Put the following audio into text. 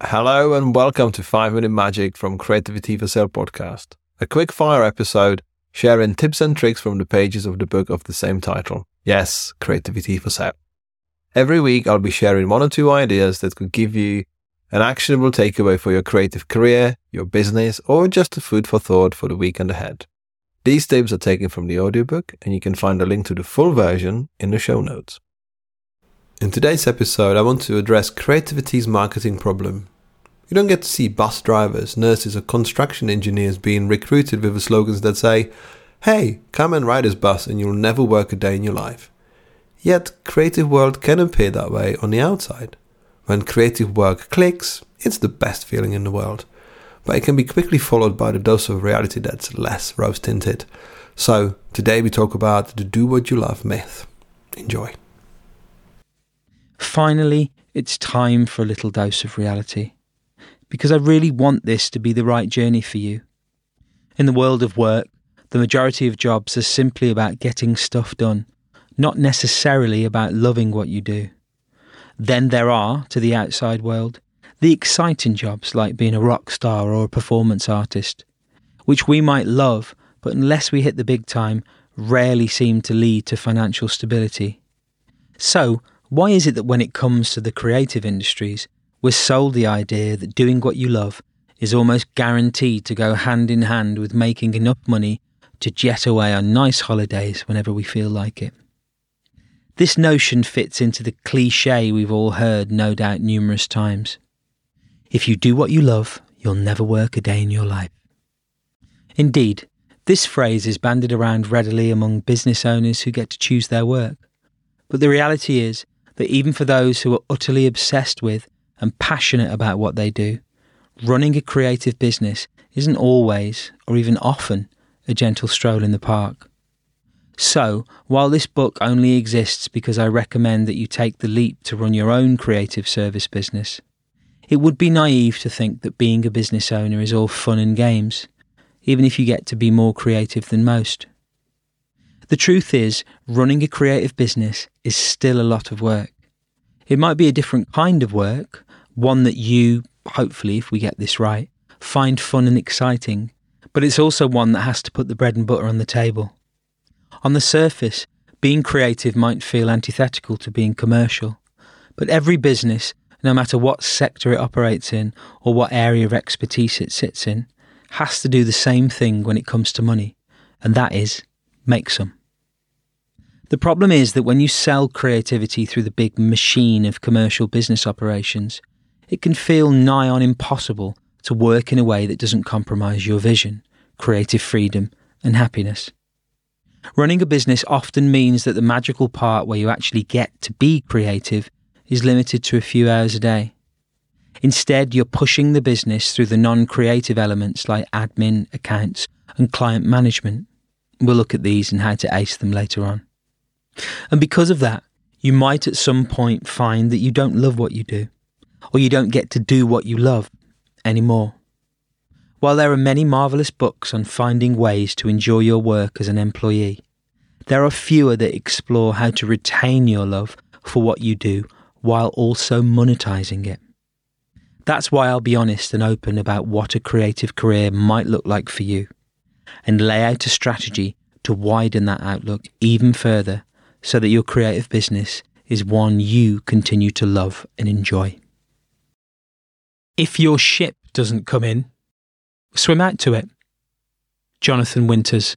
Hello and welcome to 5 Minute Magic from Creativity for Sale podcast, a quick fire episode sharing tips and tricks from the pages of the book of the same title. Yes, Creativity for Sale. Every week I'll be sharing one or two ideas that could give you an actionable takeaway for your creative career, your business, or just a food for thought for the weekend ahead. These tips are taken from the audiobook and you can find a link to the full version in the show notes. In today's episode, I want to address creativity's marketing problem. You don't get to see bus drivers, nurses, or construction engineers being recruited with slogans that say, Hey, come and ride this bus and you'll never work a day in your life. Yet, creative world can appear that way on the outside. When creative work clicks, it's the best feeling in the world. But it can be quickly followed by the dose of reality that's less rose tinted. So, today we talk about the do what you love myth. Enjoy. Finally, it's time for a little dose of reality. Because I really want this to be the right journey for you. In the world of work, the majority of jobs are simply about getting stuff done, not necessarily about loving what you do. Then there are, to the outside world, the exciting jobs like being a rock star or a performance artist, which we might love, but unless we hit the big time, rarely seem to lead to financial stability. So, why is it that when it comes to the creative industries, we're sold the idea that doing what you love is almost guaranteed to go hand in hand with making enough money to jet away on nice holidays whenever we feel like it? This notion fits into the cliche we've all heard, no doubt, numerous times. If you do what you love, you'll never work a day in your life. Indeed, this phrase is bandied around readily among business owners who get to choose their work. But the reality is that even for those who are utterly obsessed with and passionate about what they do, running a creative business isn't always, or even often, a gentle stroll in the park. So, while this book only exists because I recommend that you take the leap to run your own creative service business, it would be naive to think that being a business owner is all fun and games, even if you get to be more creative than most. The truth is, running a creative business is still a lot of work. It might be a different kind of work, one that you, hopefully, if we get this right, find fun and exciting, but it's also one that has to put the bread and butter on the table. On the surface, being creative might feel antithetical to being commercial, but every business, no matter what sector it operates in or what area of expertise it sits in, has to do the same thing when it comes to money, and that is make some. The problem is that when you sell creativity through the big machine of commercial business operations, it can feel nigh on impossible to work in a way that doesn't compromise your vision, creative freedom, and happiness. Running a business often means that the magical part where you actually get to be creative is limited to a few hours a day. Instead, you're pushing the business through the non creative elements like admin, accounts, and client management. We'll look at these and how to ace them later on. And because of that, you might at some point find that you don't love what you do, or you don't get to do what you love anymore. While there are many marvellous books on finding ways to enjoy your work as an employee, there are fewer that explore how to retain your love for what you do while also monetizing it. That's why I'll be honest and open about what a creative career might look like for you and lay out a strategy to widen that outlook even further so that your creative business is one you continue to love and enjoy. If your ship doesn't come in, swim out to it. Jonathan Winters.